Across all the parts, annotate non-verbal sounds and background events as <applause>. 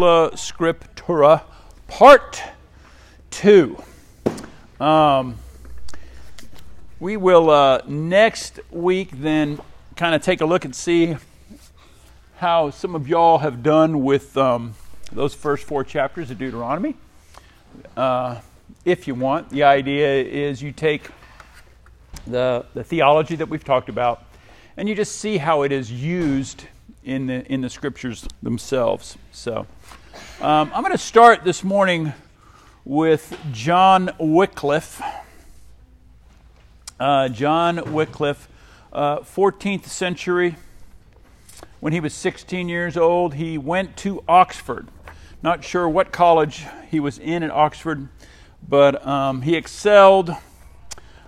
Scriptura, Part 2. Um, we will uh, next week then kind of take a look and see how some of y'all have done with um, those first four chapters of Deuteronomy. Uh, if you want, the idea is you take the, the theology that we've talked about and you just see how it is used in the, in the scriptures themselves. So. Um, I'm going to start this morning with John Wycliffe. Uh, John Wycliffe, uh, 14th century. When he was 16 years old, he went to Oxford. Not sure what college he was in at Oxford, but um, he excelled.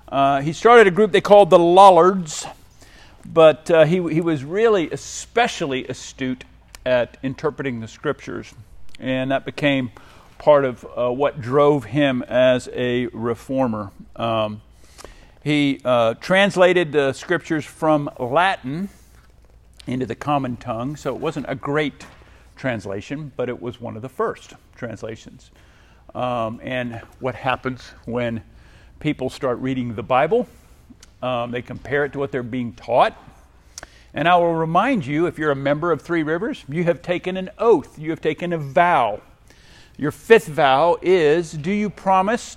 Uh, he started a group they called the Lollards, but uh, he, he was really especially astute at interpreting the scriptures and that became part of uh, what drove him as a reformer. Um, he uh, translated the scriptures from Latin into the common tongue, so it wasn't a great translation, but it was one of the first translations. Um, and what happens when people start reading the Bible? Um, they compare it to what they're being taught. And I will remind you, if you're a member of Three Rivers, you have taken an oath, you have taken a vow. Your fifth vow is do you promise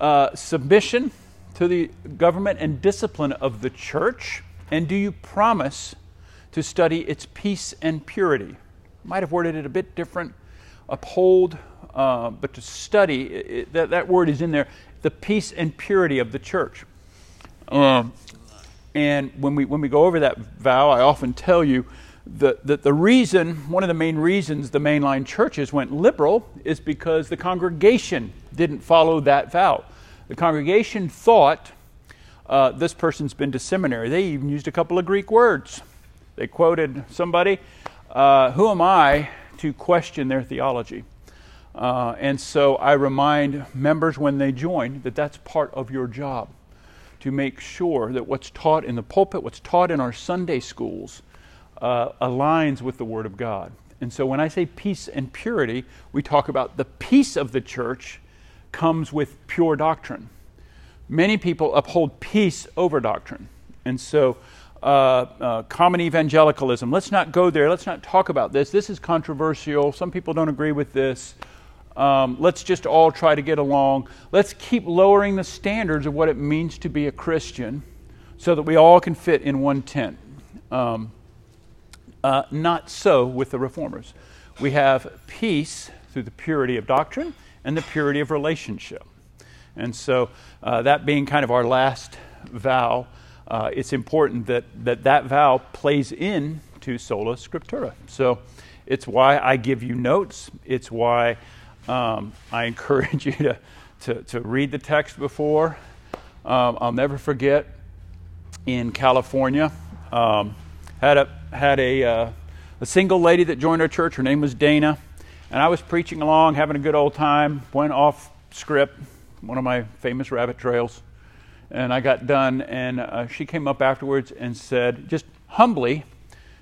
uh, submission to the government and discipline of the church? And do you promise to study its peace and purity? I Might have worded it a bit different. Uphold, uh, but to study, it, that, that word is in there, the peace and purity of the church. Um, and when we, when we go over that vow, I often tell you that, that the reason, one of the main reasons the mainline churches went liberal is because the congregation didn't follow that vow. The congregation thought uh, this person's been to seminary. They even used a couple of Greek words. They quoted somebody, uh, Who am I to question their theology? Uh, and so I remind members when they join that that's part of your job to make sure that what's taught in the pulpit, what's taught in our Sunday schools, uh, aligns with the Word of God. And so when I say peace and purity, we talk about the peace of the church comes with pure doctrine. Many people uphold peace over doctrine. And so, uh, uh, common evangelicalism, let's not go there. Let's not talk about this. This is controversial. Some people don't agree with this. Um, let's just all try to get along. Let's keep lowering the standards of what it means to be a Christian so that we all can fit in one tent. Um, uh, not so with the reformers. We have peace through the purity of doctrine and the purity of relationship. And so, uh, that being kind of our last vow, uh, it's important that, that that vow plays in to sola scriptura. So, it's why I give you notes. It's why um, I encourage <laughs> you to, to, to, read the text before. Um, I'll never forget in California, um, had a, had a, uh, a single lady that joined our church. Her name was Dana. And I was preaching along, having a good old time, went off script, one of my famous rabbit trails. And I got done, and uh, she came up afterwards and said, just humbly,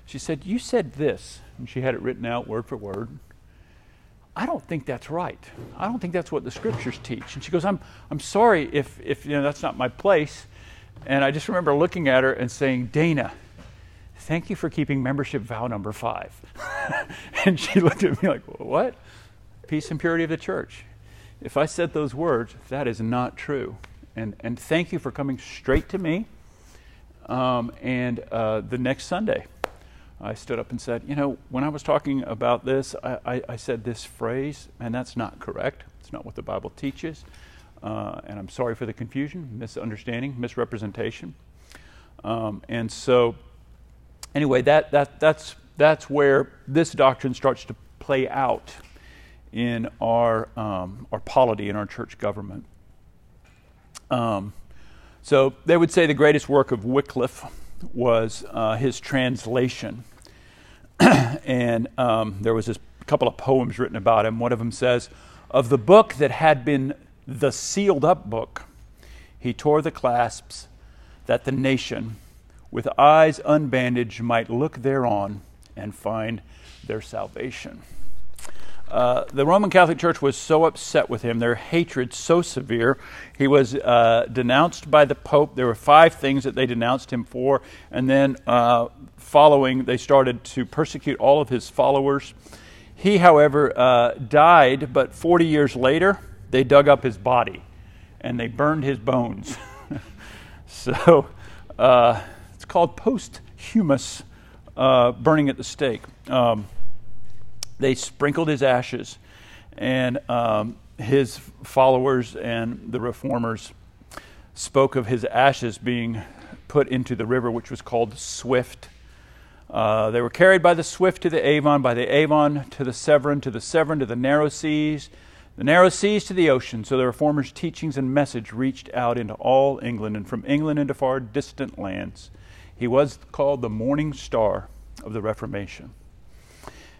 she said, You said this. And she had it written out word for word. I don't think that's right. I don't think that's what the scriptures teach. And she goes, I'm, I'm sorry if, if you know, that's not my place. And I just remember looking at her and saying, Dana, thank you for keeping membership vow number five. <laughs> and she looked at me like, what? Peace and purity of the church. If I said those words, that is not true. And, and thank you for coming straight to me. Um, and uh, the next Sunday, I stood up and said, You know, when I was talking about this, I, I, I said this phrase, and that's not correct. It's not what the Bible teaches. Uh, and I'm sorry for the confusion, misunderstanding, misrepresentation. Um, and so, anyway, that, that, that's, that's where this doctrine starts to play out in our, um, our polity in our church government. Um, so, they would say the greatest work of Wycliffe was uh, his translation <clears throat> and um, there was this couple of poems written about him. One of them says, Of the book that had been the sealed up book, he tore the clasps that the nation, with eyes unbandaged, might look thereon and find their salvation. Uh, the Roman Catholic Church was so upset with him, their hatred so severe. He was uh, denounced by the Pope. There were five things that they denounced him for, and then uh, following, they started to persecute all of his followers. He, however, uh, died, but 40 years later, they dug up his body and they burned his bones. <laughs> so uh, it's called posthumous uh, burning at the stake. Um, they sprinkled his ashes, and um, his followers and the reformers spoke of his ashes being put into the river, which was called Swift. Uh, they were carried by the Swift to the Avon, by the Avon to the Severn, to the Severn to the narrow seas, the narrow seas to the ocean. So the Reformers' teachings and message reached out into all England and from England into far distant lands. He was called the morning star of the Reformation.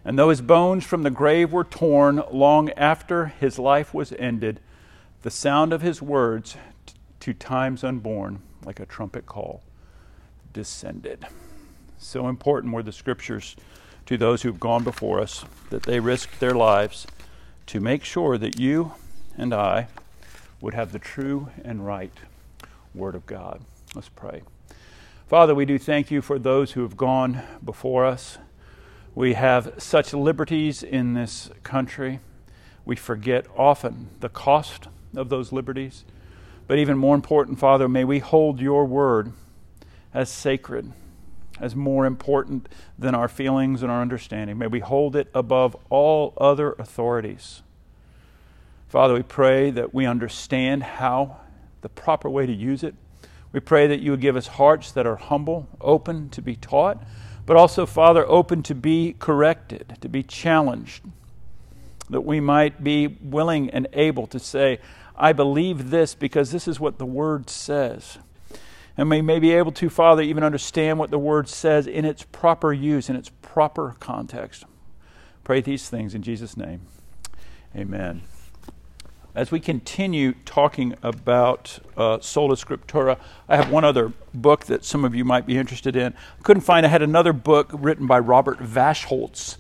And though his bones from the grave were torn long after his life was ended, the sound of his words t- to times unborn, like a trumpet call, descended. So important were the scriptures to those who've gone before us that they risked their lives to make sure that you and I would have the true and right Word of God. Let's pray. Father, we do thank you for those who have gone before us. We have such liberties in this country. We forget often the cost of those liberties. But even more important, Father, may we hold your word as sacred, as more important than our feelings and our understanding. May we hold it above all other authorities. Father, we pray that we understand how the proper way to use it. We pray that you would give us hearts that are humble, open to be taught but also, Father, open to be corrected, to be challenged, that we might be willing and able to say, I believe this because this is what the Word says. And we may be able to, Father, even understand what the Word says in its proper use, in its proper context. Pray these things in Jesus' name. Amen as we continue talking about uh, sola scriptura, I have one other book that some of you might be interested in. I couldn't find. I had another book written by Robert Vasholz.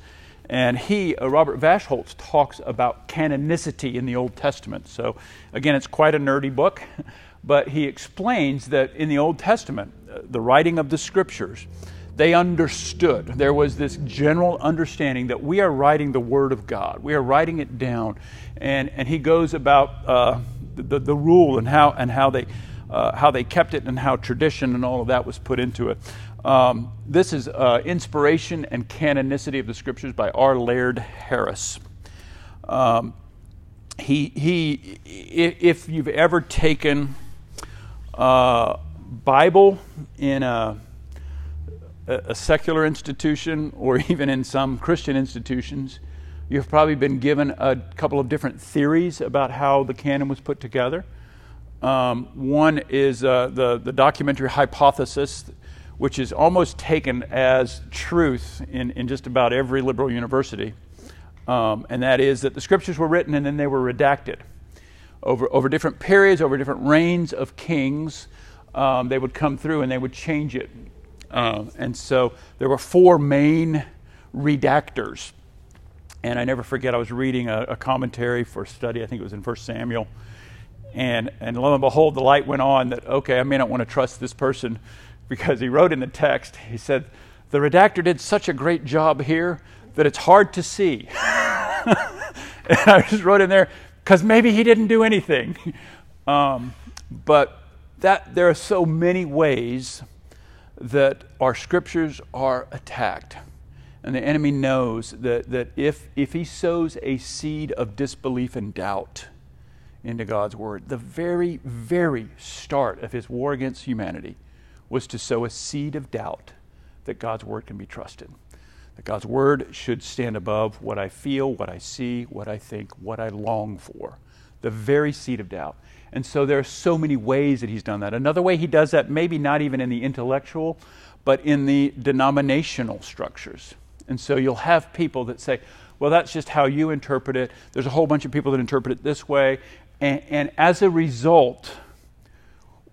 and he, uh, Robert Vasholz, talks about canonicity in the Old Testament. So, again, it's quite a nerdy book, <laughs> but he explains that in the Old Testament, uh, the writing of the Scriptures they understood. There was this general understanding that we are writing the Word of God. We are writing it down. And, and he goes about uh, the, the rule and how, and how, they, uh, how they kept it and how tradition and all of that was put into it. Um, this is uh, Inspiration and Canonicity of the Scriptures by R. Laird Harris. Um, he, he, if you've ever taken uh, Bible in a a secular institution or <laughs> even in some Christian institutions, you've probably been given a couple of different theories about how the canon was put together. Um, one is uh, the, the documentary hypothesis, which is almost taken as truth in, in just about every liberal university. Um, and that is that the scriptures were written and then they were redacted. Over, over different periods, over different reigns of kings, um, they would come through and they would change it um, and so there were four main redactors. And I never forget, I was reading a, a commentary for study, I think it was in 1 Samuel. And, and lo and behold, the light went on that, okay, I may not want to trust this person <laughs> because he wrote in the text, he said, the redactor did such a great job here that it's hard to see. <laughs> and I just wrote in there, because maybe he didn't do anything. <laughs> Um, but that there are so many ways that our scriptures are attacked. And the enemy knows that, that if, if he sows a seed of disbelief and doubt into God's word, the very, very start of his war against humanity was to sow a seed of doubt that God's word can be trusted. That God's word should stand above what I feel, what I see, what I think, what I long for. The very seed of doubt. And so there are so many ways that he's done that. Another way he does that, maybe not even in the intellectual, but in the denominational structures. And so you'll have people that say, well, that's just how you interpret it. There's a whole bunch of people that interpret it this way. And, and as a result,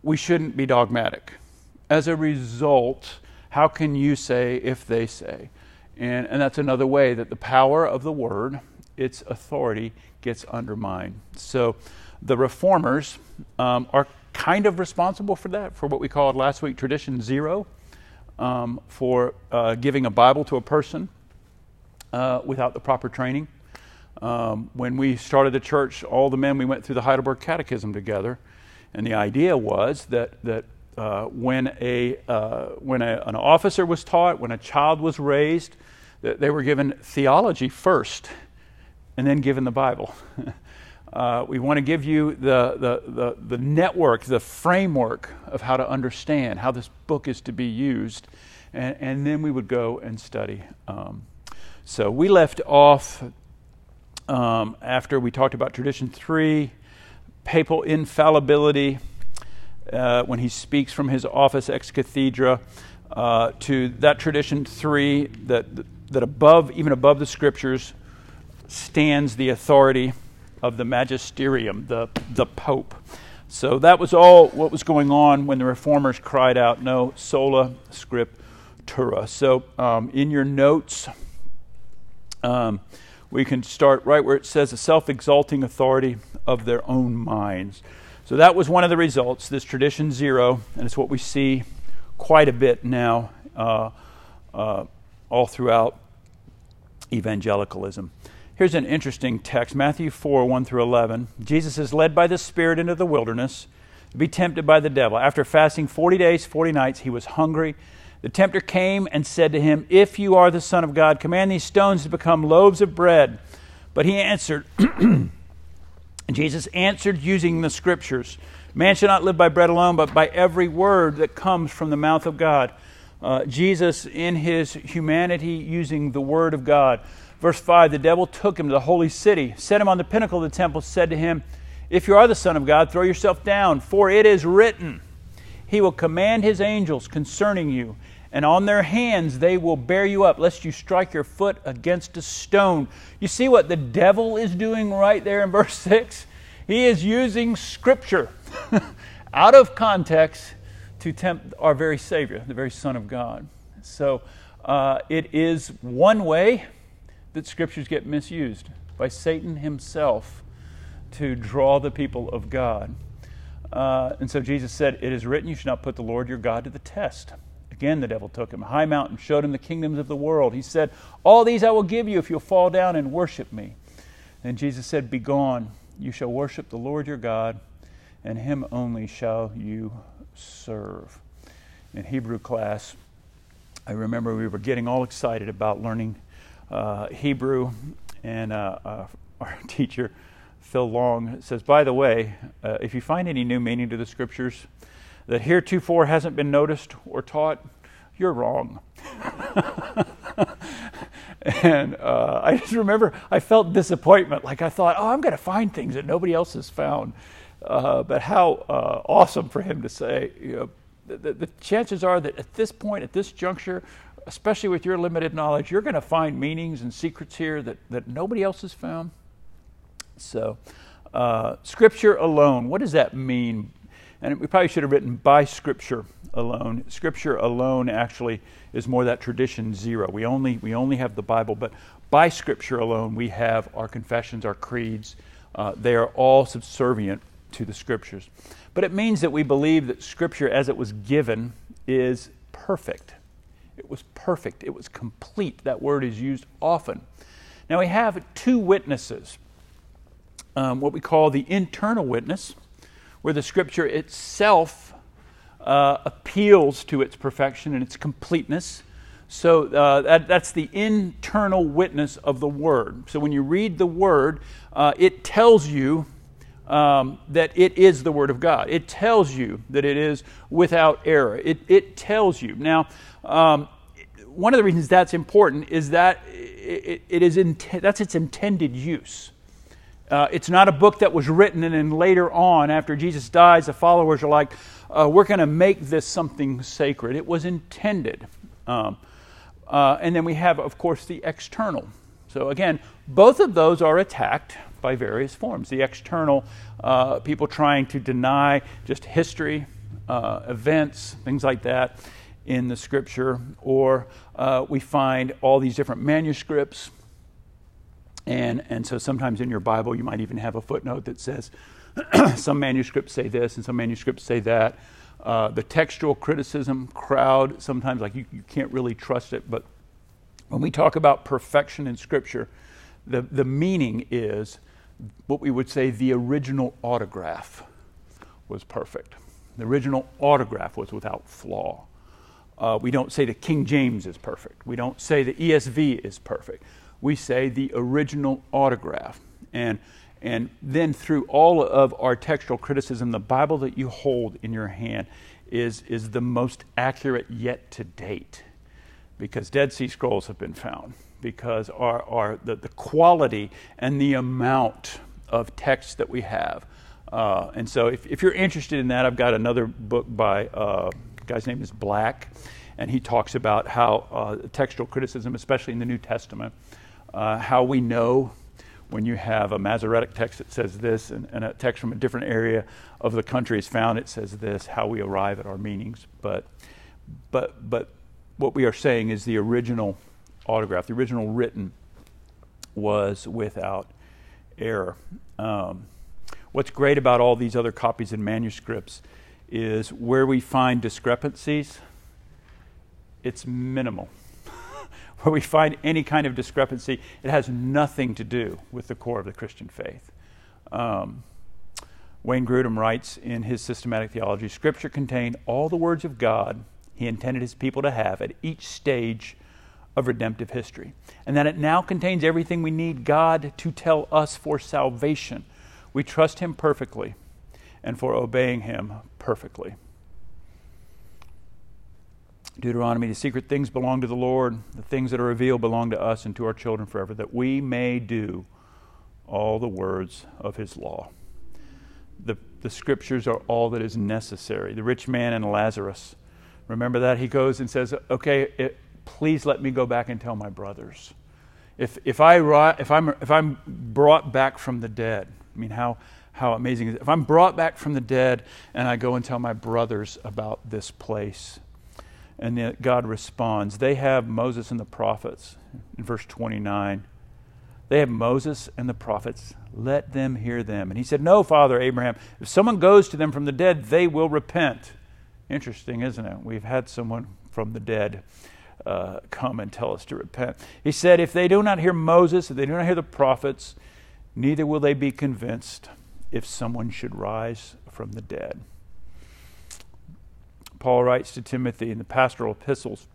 we shouldn't be dogmatic. As a result, how can you say if they say? And, and that's another way that the power of the word its authority gets undermined. So the reformers um, are kind of responsible for that, for what we called last week tradition zero, um, for uh, giving a Bible to a person uh, without the proper training. Um, when we started the church, all the men we went through the Heidelberg Catechism together, and the idea was that that uh, when a uh, when a, an officer was taught, when a child was raised, that they were given theology first, and then given the Bible. <laughs> Uh, we want to give you the, the, the, the, network, the framework of how to understand how this book is to be used, and, and then we would go and study. Um, so we left off um, after we talked about tradition three, papal infallibility, uh, when he speaks from his office ex cathedra, uh, to that tradition three that that above, even above the scriptures, stands the authority of the magisterium, the, the Pope. So that was all what was going on when the reformers cried out, no, sola scriptura. So um, in your notes, um, we can start right where it says the self exalting authority of their own minds. So that was one of the results, this tradition zero, and it's what we see quite a bit now uh, uh, all throughout evangelicalism. Here's an interesting text Matthew 4 1 through 11. Jesus is led by the Spirit into the wilderness to be tempted by the devil. After fasting 40 days, 40 nights, he was hungry. The tempter came and said to him, If you are the Son of God, command these stones to become loaves of bread. But he answered, <clears throat> Jesus answered using the scriptures Man shall not live by bread alone, but by every word that comes from the mouth of God. Uh, Jesus, in his humanity, using the word of God. Verse 5 The devil took him to the holy city, set him on the pinnacle of the temple, said to him, If you are the Son of God, throw yourself down, for it is written, He will command His angels concerning you, and on their hands they will bear you up, lest you strike your foot against a stone. You see what the devil is doing right there in verse 6? He is using Scripture <laughs> out of context to tempt our very Savior, the very Son of God. So uh, it is one way that scriptures get misused by Satan himself to draw the people of God. Uh, and so Jesus said, It is written, you should not put the Lord your God to the test. Again, the devil took him a high mountain, showed him the kingdoms of the world. He said, All these I will give you if you'll fall down and worship me. And Jesus said, Begone, you shall worship the Lord your God, and him only shall you serve. In Hebrew class, I remember we were getting all excited about learning uh, Hebrew, and uh, uh, <laughs> our teacher, Phil Long, says, By the way, uh, if you find any new meaning to the scriptures that heretofore hasn't been noticed or taught, you're wrong. <laughs> and uh, I just remember I felt disappointment. Like I thought, oh, I'm going to find things that nobody else has found. Uh, but how uh, awesome for him to say, you know, the, the, the, chances are that at this point, at this juncture, especially with your limited knowledge, you're going to find meanings and secrets here that, that nobody else has found. So, uh, Scripture alone, what does that mean? And we probably should have written by Scripture alone. Scripture alone actually is more that tradition zero. We only, we only have the Bible, but by Scripture alone, we have our confessions, our creeds. Uh, they are all subservient to the Scriptures. But it means that we believe that Scripture, as it was given, is perfect. It was perfect, it was complete. That word is used often. Now we have two witnesses um, what we call the internal witness, where the scripture itself uh, appeals to its perfection and its completeness. So uh, that, that's the internal witness of the Word. So when you read the Word, uh, it tells you um, that it is the Word of God. It tells you that it is without error. It, it tells you. Now, um, one of the reasons that's important is that it, it is in, that's its intended use. Uh, it's not a book that was written and then later on, after Jesus dies, the followers are like, uh, we're going to make this something sacred. It was intended. Um, uh, and then we have, of course, the external. So again, both of those are attacked by various forms. The external, uh, people trying to deny just history, uh, events, things like that in the scripture, or uh, we find all these different manuscripts And, and so sometimes in your Bible, you might even have a footnote that says, <clears throat> some manuscripts say this and some manuscripts say that. Uh, the textual criticism crowd, sometimes like you, you can't really trust it, but when we talk about perfection in Scripture, the, the meaning is what we would say the original autograph was perfect. The original autograph was without flaw. Uh, we don't say the King James is perfect. We don't say the ESV is perfect. We say the original autograph. And, and then through all of our textual criticism, the Bible that you hold in your hand is, is the most accurate yet to date because Dead Sea Scrolls have been found, because our, our, the, the quality and the amount of text that we have. Uh, and so, if, if, you're interested in that, I've got another book by uh, guy's name is Black, and he talks about how uh, textual criticism, especially in the New Testament, uh, how we know when you have a Masoretic text that says this and, and, a text from a different area of the country is found, it says this, how we arrive at our meanings. But, but, but what we are saying is the original autograph, the original written, was without error. Um, what's great about all these other copies and manuscripts is where we find discrepancies, it's minimal. <laughs> where we find any kind of discrepancy, it has nothing to do with the core of the Christian faith. Um, Wayne Grudem writes in his systematic theology Scripture contained all the words of God he intended his people to have at each stage of redemptive history, and that it now contains everything we need God to tell us for salvation. We trust him perfectly and for obeying him perfectly. Deuteronomy, the secret things belong to the Lord, the things that are revealed belong to us and to our children forever, that we may do all the words of his law. The, the scriptures are all that is necessary. The rich man and Lazarus Remember that? He goes and says, Okay, it, please let me go back and tell my brothers. If, if, I, if, I'm, if I'm brought back from the dead, I mean, how, how amazing is it? If I'm brought back from the dead and I go and tell my brothers about this place, and God responds, they have Moses and the prophets in verse 29. They have Moses and the prophets. Let them hear them. And he said, No, Father Abraham, if someone goes to them from the dead, they will repent. Interesting, isn't it? We've had someone from the dead uh, come and tell us to repent. He said, If they do not hear Moses, if they do not hear the prophets, neither will they be convinced if someone should rise from the dead. Paul writes to Timothy in the pastoral epistles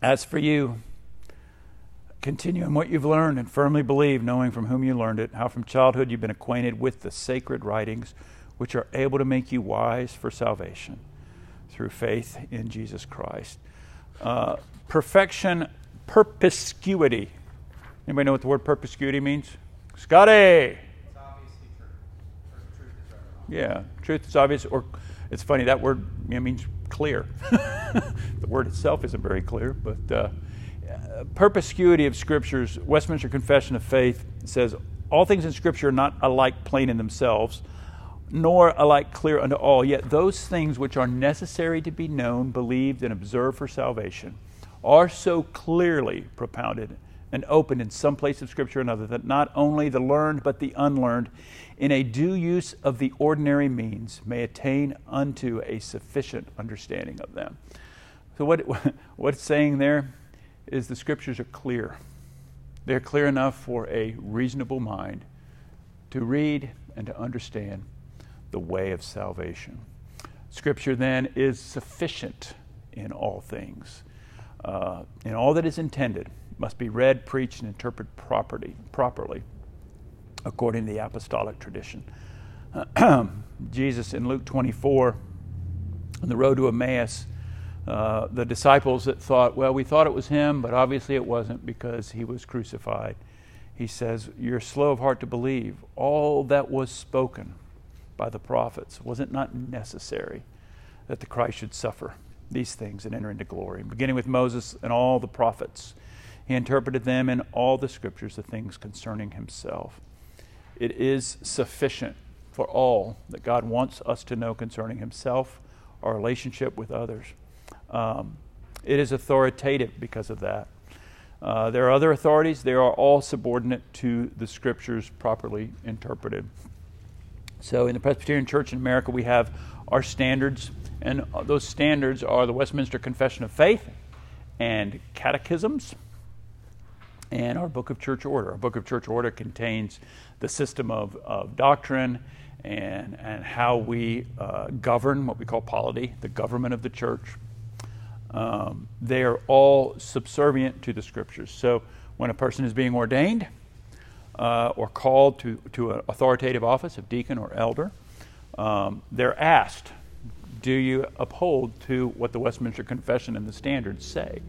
As for you, continue in what you've learned and firmly believe, knowing from whom you learned it, how from childhood you've been acquainted with the sacred writings, which are able to make you wise for salvation through faith in Jesus Christ. Uh, perfection, perspicuity. Anybody know what the word perspicuity means? Scotty! Yeah, truth is obvious, or it's funny, that word means clear. <laughs> the word itself isn't very clear, but uh, perspicuity of Scriptures, Westminster Confession of Faith says, all things in Scripture are not alike plain in themselves, nor alike clear unto all. Yet those things which are necessary to be known, believed, and observed for salvation are so clearly propounded and opened in some place of Scripture or another that not only the learned but the unlearned, in a due use of the ordinary means, may attain unto a sufficient understanding of them. So, what, <laughs> what it's saying there is the Scriptures are clear. They're clear enough for a reasonable mind to read and to understand the way of salvation. Scripture then is sufficient in all things. Uh, in all that is intended must be read, preached, and interpreted properly, properly according to the apostolic tradition. <clears throat> Jesus in Luke 24, on the road to Emmaus, uh, the disciples that thought, well, we thought it was him, but obviously it wasn't because he was crucified. He says, You're slow of heart to believe. All that was spoken by the prophets? Was it not necessary that the Christ should suffer these things and enter into glory? Beginning with Moses and all the prophets, he interpreted them in all the scriptures, the things concerning himself. It is sufficient for all that God wants us to know concerning himself, our relationship with others. Um, it is authoritative because of that. Uh, there are other authorities, they are all subordinate to the scriptures properly interpreted. So, in the Presbyterian Church in America, we have our standards, and those standards are the Westminster Confession of Faith and catechisms and our Book of Church Order. Our Book of Church Order contains the system of, of doctrine and, and how we uh, govern what we call polity, the government of the church. Um, they are all subservient to the scriptures. So when a person is being ordained uh, or called to, to an authoritative office of deacon or elder, um, they're asked, Do you uphold to what the Westminster Confession and the standards say?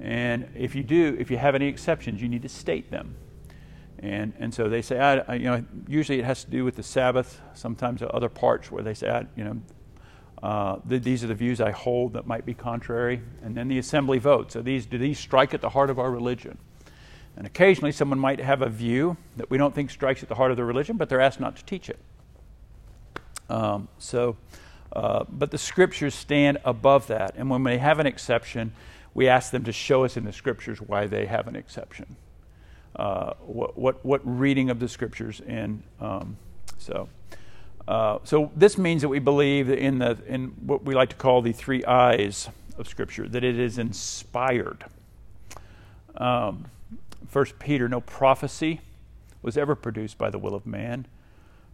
And if you do, if you have any exceptions, you need to state them. And, and so they say, I, I, you know, usually it has to do with the Sabbath. Sometimes other parts where they say, I, you know, uh, the, these are the views I hold that might be contrary. And then the assembly votes. So these, do these strike at the heart of our religion? And occasionally someone might have a view that we don't think strikes at the heart of the religion, but they're asked not to teach it. Um, so, uh, but the scriptures stand above that. And when they have an exception, we ask them to show us in the scriptures why they have an exception. Uh, what, what, what reading of the scriptures and um, so uh, so this means that we believe in the in what we like to call the three eyes of scripture that it is inspired um, first peter no prophecy was ever produced by the will of man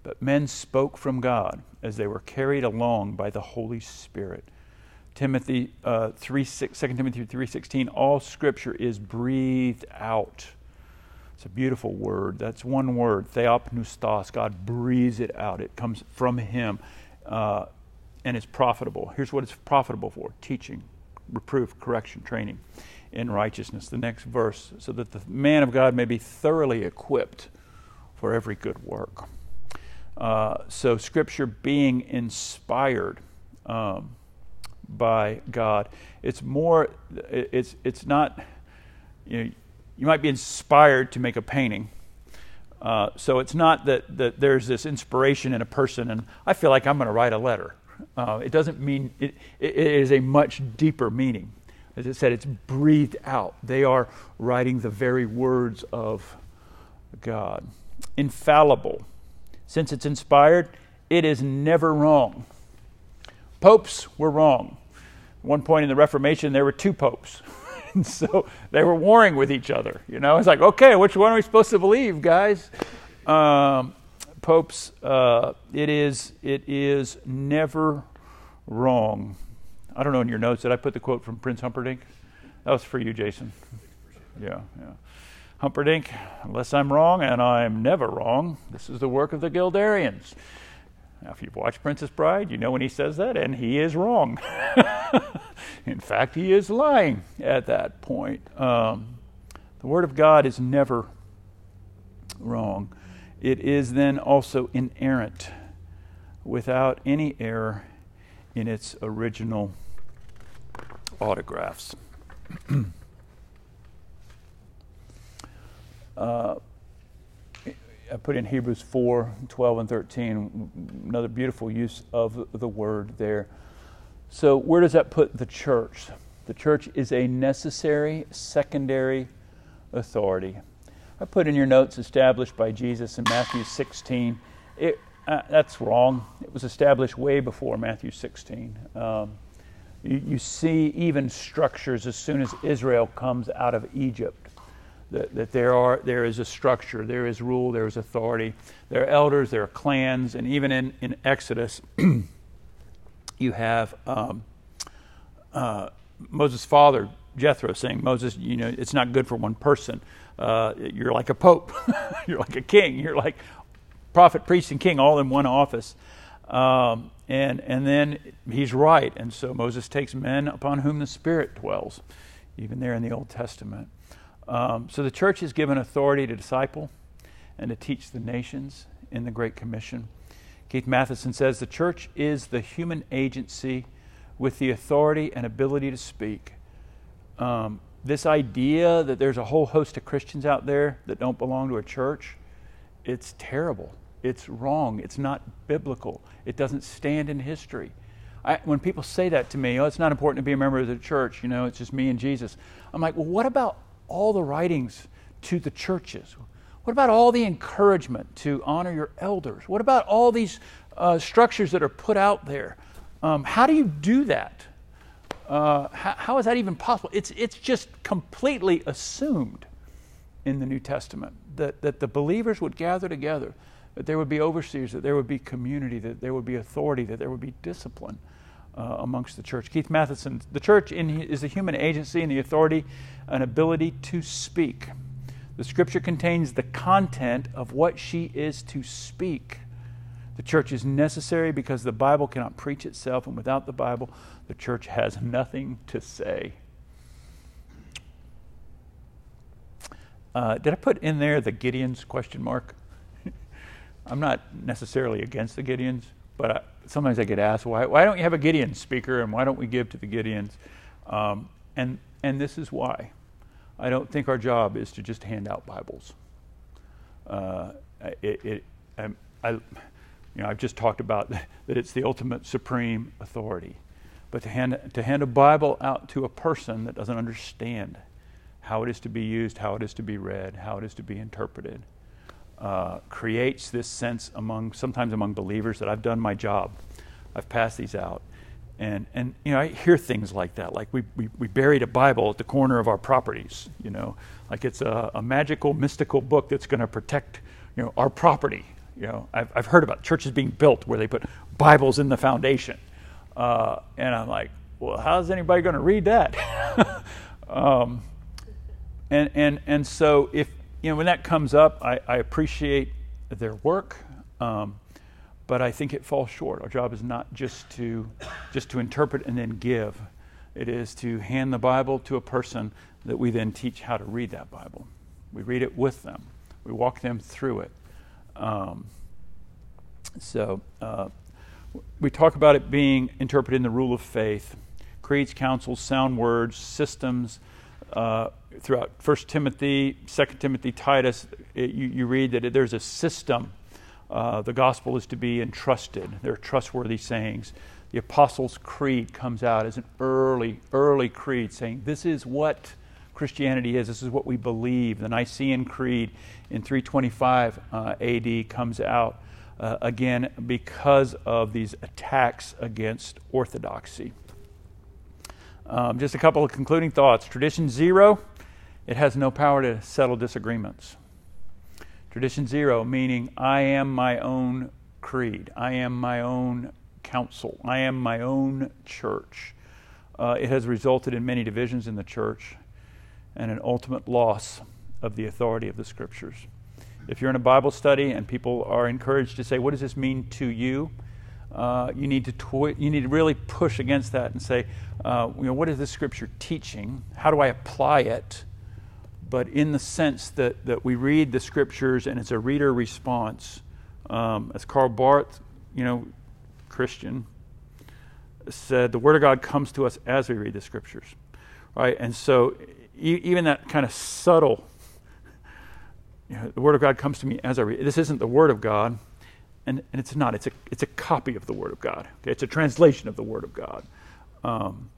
but men spoke from god as they were carried along by the holy spirit Timothy uh, 3, 6, 2 Timothy 3.16, all scripture is breathed out. It's a beautiful word. That's one word, theopneustos. God breathes it out. It comes from him uh, and it's profitable. Here's what it's profitable for teaching, reproof, correction, training in righteousness. The next verse, so that the man of God may be thoroughly equipped for every good work. Uh, so, Scripture being inspired. Um, by God. It's more, it's, it's not, you know, you might be inspired to make a painting. Uh, so it's not that, that there's this inspiration in a person and I feel like I'm going to write a letter. Uh, it doesn't mean, it, it is a much deeper meaning. As I said, it's breathed out. They are writing the very words of God. Infallible. Since it's inspired, it is never wrong. Popes were wrong. At one point in the Reformation, there were two popes. <laughs> and so they were warring with each other. You know, it's like, okay, which one are we supposed to believe, guys? Um, popes, uh, it is it is never wrong. I don't know in your notes did I put the quote from Prince Humperdinck? That was for you, Jason. Yeah, yeah. Humperdinck, unless I'm wrong, and I'm never wrong, this is the work of the Guilderians. Now, if you've watched Princess Bride, you know when he says that, and he is wrong. <laughs> In fact, he is lying at that point. Um, the Word of God is never wrong. It is then also inerrant, without any error in its original autographs. <clears throat> uh, I put in Hebrews 4 12 and 13, another beautiful use of the word there. So, where does that put the church? The church is a necessary secondary authority. I put in your notes established by Jesus in Matthew 16. It, uh, that's wrong. It was established way before Matthew 16. Um, you, you see even structures as soon as Israel comes out of Egypt that, that there, are, there is a structure, there is rule, there is authority. There are elders, there are clans, and even in, in Exodus, <clears throat> you have um, uh, Moses' father, Jethro, saying, Moses, you know, it's not good for one person. Uh, you're like a pope, <laughs> you're like a king, you're like prophet, priest, and king all in one office. Um, and, and then he's right. And so Moses takes men upon whom the Spirit dwells, even there in the Old Testament. Um, so the church is given authority to disciple and to teach the nations in the Great Commission. Keith Mathison says the church is the human agency with the authority and ability to speak. Um, this idea that there's a whole host of Christians out there that don't belong to a church, it's terrible. It's wrong. It's not biblical. It doesn't stand in history. I, when people say that to me, oh, it's not important to be a member of the church, you know, it's just me and Jesus. I'm like, well, what about all the writings to the churches? What about all the encouragement to honor your elders? What about all these uh, structures that are put out there? Um, how do you do that? Uh, how, how is that even possible? It's, it's just completely assumed in the New Testament that, that the believers would gather together, that there would be overseers, that there would be community, that there would be authority, that there would be discipline uh, amongst the church. Keith Mathison, the church in, is a human agency and the authority and ability to speak. The scripture contains the content of what she is to speak. The church is necessary because the Bible cannot preach itself, and without the Bible, the church has nothing to say. Uh, did I put in there the Gideons question mark? I'm not necessarily against the Gideons, but I, sometimes I get asked, why, why don't you have a Gideon speaker and why don't we give to the Gideons? Um, and, and this is why. I don't think our job is to just hand out Bibles. Uh, it, it, I, you know, I've just talked about <laughs> that it's the ultimate supreme authority. But to hand, to hand a Bible out to a person that doesn't understand how it is to be used, how it is to be read, how it is to be interpreted, uh, creates this sense among, sometimes among believers that I've done my job. I've passed these out. And, and you know, I hear things like that, like we, we, we buried a Bible at the corner of our properties, you know, like it's a, a magical, mystical book that's going to protect, you know, our property. You know, I've, I've heard about churches being built where they put Bibles in the foundation. Uh, and I'm like, well, how's anybody going to read that? <laughs> um, and, and, and so if, you know, when that comes up, I, I appreciate their work. Um, but I think it falls short. Our job is not just to just to interpret and then give. It is to hand the Bible to a person that we then teach how to read that Bible. We read it with them. We walk them through it. Um, so uh, we talk about it being interpreted in the rule of faith, creeds, councils, sound words, systems. Uh, throughout First Timothy, Second Timothy, Titus, it, you, you read that there's a system uh, the gospel is to be entrusted. There are trustworthy sayings. The Apostles' Creed comes out as an early, early creed saying, This is what Christianity is. This is what we believe. The Nicene Creed in 325 uh, AD comes out uh, again because of these attacks against orthodoxy. Um, just a couple of concluding thoughts. Tradition zero, it has no power to settle disagreements. Tradition zero, meaning I am my own creed, I am my own council, I am my own church. Uh, it has resulted in many divisions in the church and an ultimate loss of the authority of the scriptures. If you're in a Bible study and people are encouraged to say, What does this mean to you? Uh, you, need to twi- you need to really push against that and say, uh, you know, What is this scripture teaching? How do I apply it? But in the sense that, that we read the scriptures and it's a reader response. Um, as Karl Barth, you know, Christian, said, the Word of God comes to us as we read the scriptures, right? And so, e- even that kind of subtle, you know, the Word of God comes to me as I read. This isn't the Word of God, and, and it's not. It's a it's a copy of the Word of God. Okay? It's a translation of the Word of God. Um,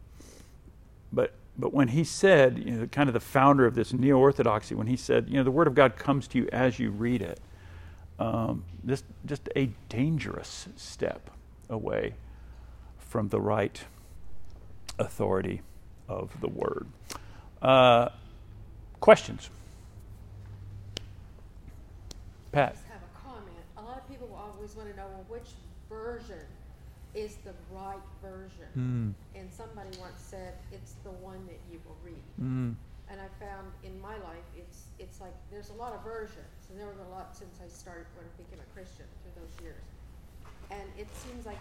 but but when he said, you know, kind of the founder of this neo orthodoxy, when he said, you know, the Word of God comes to you as you read it, um, this just a dangerous step away from the right authority of the Word. Uh, questions? Pat. I have a comment. A lot of people always want to know well, which version is the right version. Mm. And somebody once said it's the one that you will read. Mm. And I found in my life it's it's like there's a lot of versions, and there was a lot since I started when I became a Christian through those years. And it seems like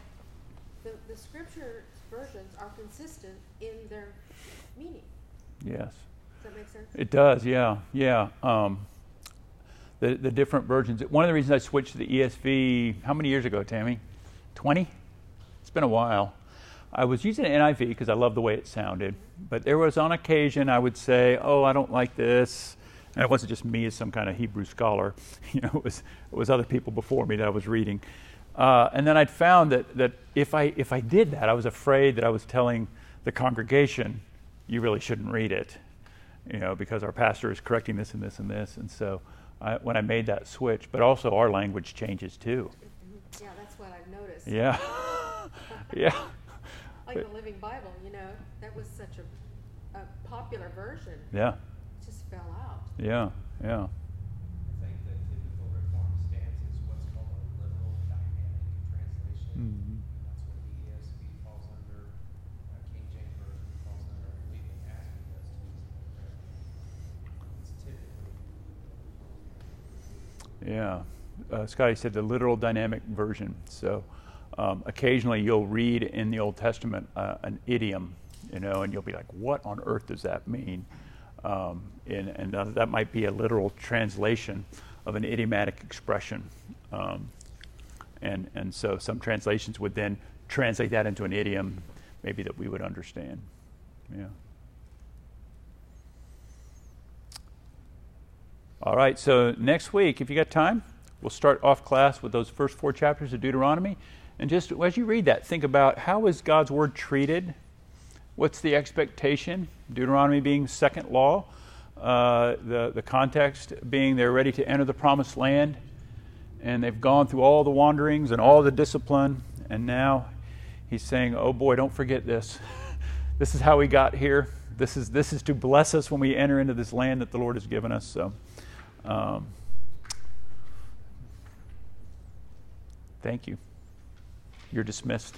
the, the scripture versions are consistent in their meaning. Yes. Does that make sense? It does, yeah, yeah. Um, the, the different versions. One of the reasons I switched to the ESV, how many years ago, Tammy? 20? Been a while. I was using NIV because I love the way it sounded, but there was on occasion I would say, "Oh, I don't like this," and it wasn't just me as some kind of Hebrew scholar. <laughs> You know, it was it was other people before me that I was reading, uh, and then I'd found that that if I if I did that, I was afraid that I was telling the congregation, "You really shouldn't read it." you know, because our pastor is correcting this and this and this. And so I, when I made that switch, but also our language changes too. Yeah, that's what I've noticed. Yeah. <laughs> <laughs> yeah. Like the Living Bible, you know, that was such a, a popular version. Yeah. It just fell out. Yeah. Yeah. I think the typical reform stance is what's called a literal dynamic translation. That's what the ESV falls under, King James Version falls under, I believe the NASB does too. It's typically. Yeah. Uh, Scotty said the literal dynamic version. So um, occasionally you'll read in the Old Testament uh, an idiom, you know, and you'll be like, what on earth does that mean? Um, and and uh, that might be a literal translation of an idiomatic expression. Um, and, and so some translations would then translate that into an idiom, maybe that we would understand. Yeah. All right, so next week, if you got time, we'll start off class with those first four chapters of Deuteronomy. And just as you read that, think about how is God's word treated? What's the expectation? Deuteronomy being second law, uh, the, the context being they're ready to enter the promised land, and they've gone through all the wanderings and all the discipline, and now he's saying, Oh boy, don't forget this. <laughs> this is how we got here. This is, this is to bless us when we enter into this land that the Lord has given us. So, um, thank you. You're dismissed.